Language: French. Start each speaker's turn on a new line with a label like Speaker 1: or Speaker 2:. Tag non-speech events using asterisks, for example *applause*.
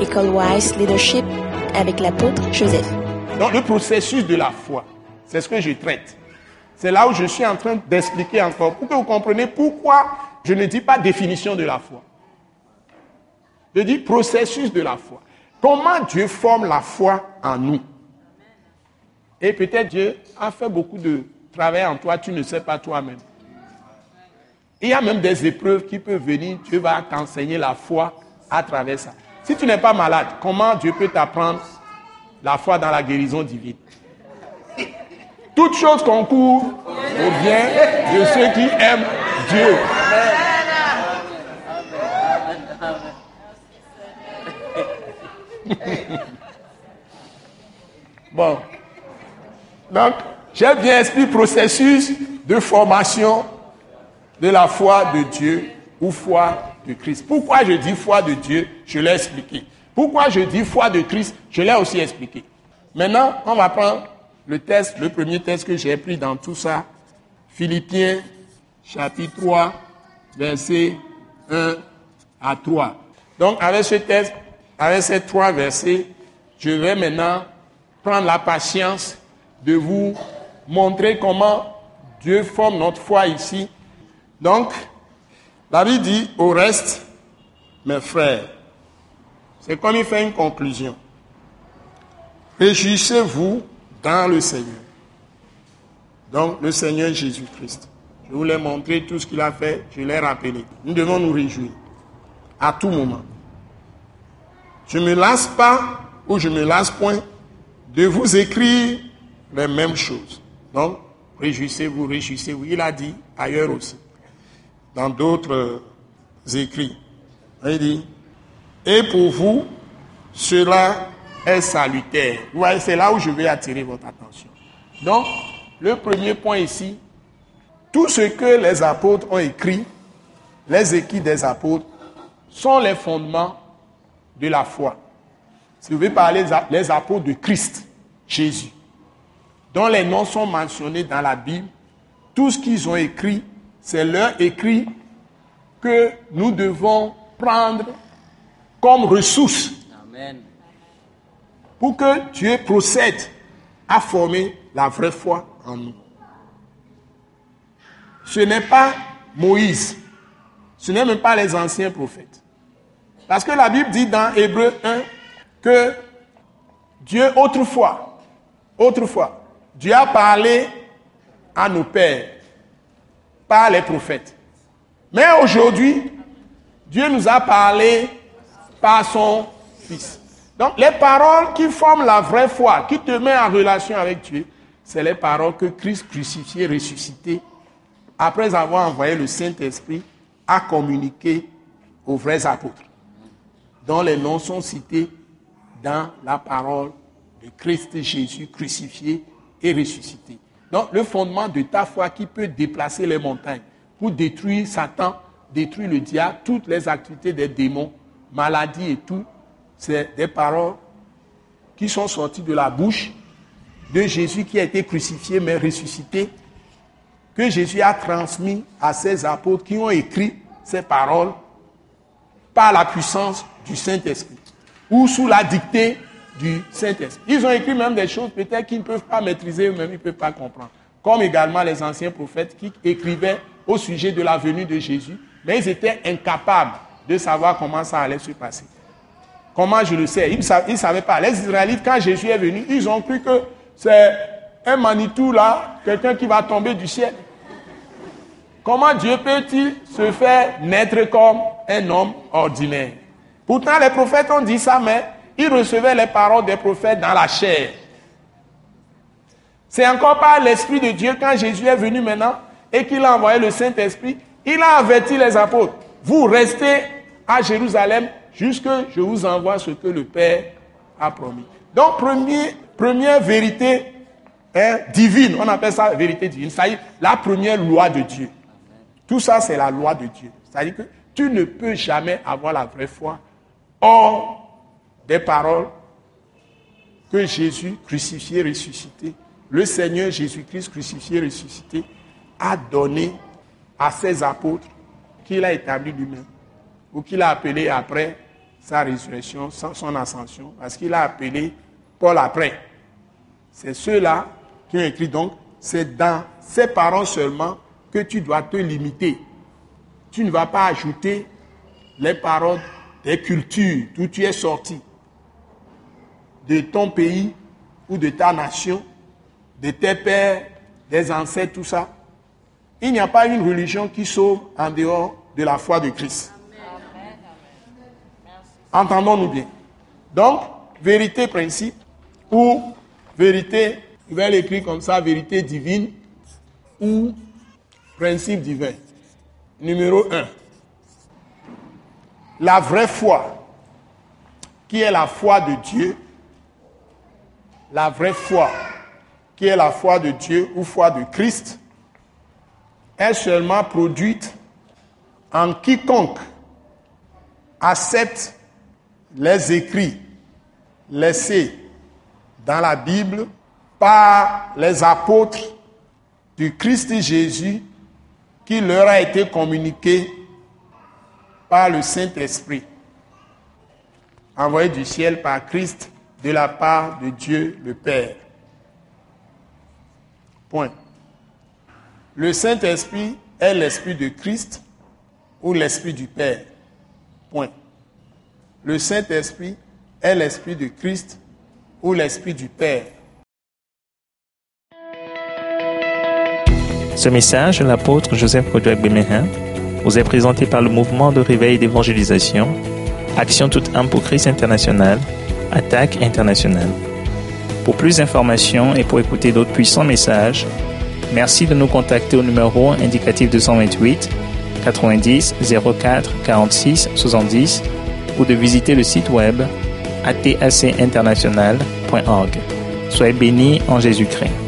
Speaker 1: École Wise Leadership avec l'apôtre Joseph.
Speaker 2: Donc le processus de la foi, c'est ce que je traite. C'est là où je suis en train d'expliquer encore pour que vous compreniez pourquoi je ne dis pas définition de la foi. Je dis processus de la foi. Comment Dieu forme la foi en nous? Et peut-être Dieu a fait beaucoup de travail en toi, tu ne sais pas toi-même. Il y a même des épreuves qui peuvent venir, Dieu va t'enseigner la foi à travers ça. Si tu n'es pas malade, comment Dieu peut t'apprendre la foi dans la guérison divine? Toute chose concourt au bien de ceux qui aiment Dieu. *laughs* Bon. Donc, j'ai bien expliqué le processus de formation de la foi de Dieu ou foi Christ. Pourquoi je dis foi de Dieu, je l'ai expliqué. Pourquoi je dis foi de Christ, je l'ai aussi expliqué. Maintenant, on va prendre le test, le premier test que j'ai pris dans tout ça. Philippiens, chapitre 3, verset 1 à 3. Donc, avec ce test, avec ces trois versets, je vais maintenant prendre la patience de vous montrer comment Dieu forme notre foi ici. Donc, David dit au reste, mes frères, c'est comme il fait une conclusion. Réjouissez-vous dans le Seigneur. Donc, le Seigneur Jésus-Christ. Je vous l'ai montré tout ce qu'il a fait, je l'ai rappelé. Nous devons nous réjouir à tout moment. Je ne me lasse pas ou je ne me lasse point de vous écrire les mêmes choses. Donc, réjouissez-vous, réjouissez-vous. Il a dit ailleurs aussi, dans d'autres écrits. Il dit, et pour vous, cela est salutaire. Vous voyez, c'est là où je vais attirer votre attention. Donc, le premier point ici, tout ce que les apôtres ont écrit, les écrits des apôtres, sont les fondements de la foi. Si vous voulez parler les apôtres de Christ, Jésus, dont les noms sont mentionnés dans la Bible, tout ce qu'ils ont écrit, c'est leur écrit que nous devons prendre comme ressource pour que Dieu procède à former la vraie foi en nous. Ce n'est pas Moïse, ce n'est même pas les anciens prophètes. Parce que la Bible dit dans Hébreu 1 que Dieu autrefois, autrefois, Dieu a parlé à nos pères par les prophètes. Mais aujourd'hui, Dieu nous a parlé par son Fils. Donc les paroles qui forment la vraie foi, qui te mettent en relation avec Dieu, c'est les paroles que Christ crucifié, ressuscité, après avoir envoyé le Saint-Esprit, a communiqué aux vrais apôtres, dont les noms sont cités dans la parole de Christ Jésus crucifié et ressuscité. Donc le fondement de ta foi qui peut déplacer les montagnes pour détruire Satan, détruire le diable, toutes les activités des démons, maladies et tout, c'est des paroles qui sont sorties de la bouche de Jésus qui a été crucifié mais ressuscité, que Jésus a transmis à ses apôtres qui ont écrit ces paroles par la puissance du Saint-Esprit ou sous la dictée du Saint-Esprit. Ils ont écrit même des choses peut-être qu'ils ne peuvent pas maîtriser eux-mêmes, ils ne peuvent pas comprendre. Comme également les anciens prophètes qui écrivaient au sujet de la venue de Jésus, mais ils étaient incapables de savoir comment ça allait se passer. Comment je le sais Ils ne savaient pas. Les Israélites, quand Jésus est venu, ils ont cru que c'est un Manitou là, quelqu'un qui va tomber du ciel. Comment Dieu peut-il se faire naître comme un homme ordinaire? Pourtant, les prophètes ont dit ça, mais ils recevaient les paroles des prophètes dans la chair. C'est encore par l'Esprit de Dieu, quand Jésus est venu maintenant et qu'il a envoyé le Saint-Esprit, il a averti les apôtres. Vous restez à Jérusalem jusque je vous envoie ce que le Père a promis. Donc, première vérité hein, divine, on appelle ça vérité divine, c'est-à-dire la première loi de Dieu. Tout ça, c'est la loi de Dieu. C'est-à-dire que tu ne peux jamais avoir la vraie foi hors des paroles que Jésus crucifié, ressuscité, le Seigneur Jésus-Christ crucifié, ressuscité, a donné à ses apôtres qu'il a établi lui-même, ou qu'il a appelé après sa résurrection, son ascension, parce qu'il a appelé Paul après. C'est ceux-là qui ont écrit donc, c'est dans ces paroles seulement que tu dois te limiter. Tu ne vas pas ajouter les paroles des cultures d'où tu es sorti, de ton pays ou de ta nation, de tes pères, des ancêtres, tout ça. Il n'y a pas une religion qui sauve en dehors de la foi de Christ. Entendons-nous bien. Donc, vérité principe ou vérité, il va l'écrire comme ça, vérité divine ou principe divin. Numéro 1. La vraie foi, qui est la foi de Dieu, la vraie foi, qui est la foi de Dieu ou foi de Christ, est seulement produite en quiconque accepte les écrits laissés dans la Bible par les apôtres du Christ Jésus qui leur a été communiqué par le Saint-Esprit, envoyé du ciel par Christ de la part de Dieu le Père. Point. Le Saint-Esprit est l'Esprit de Christ ou l'Esprit du Père. Point. Le Saint-Esprit est l'Esprit de Christ ou l'Esprit du Père.
Speaker 3: Ce message l'apôtre Joseph Kodouak Bemehin vous est présenté par le mouvement de réveil d'évangélisation, Action toute âme pour Christ international, Attaque internationale. Pour plus d'informations et pour écouter d'autres puissants messages, merci de nous contacter au numéro indicatif 228 90 04 46 70 ou de visiter le site web atacinternational.org. Soyez bénis en Jésus-Christ.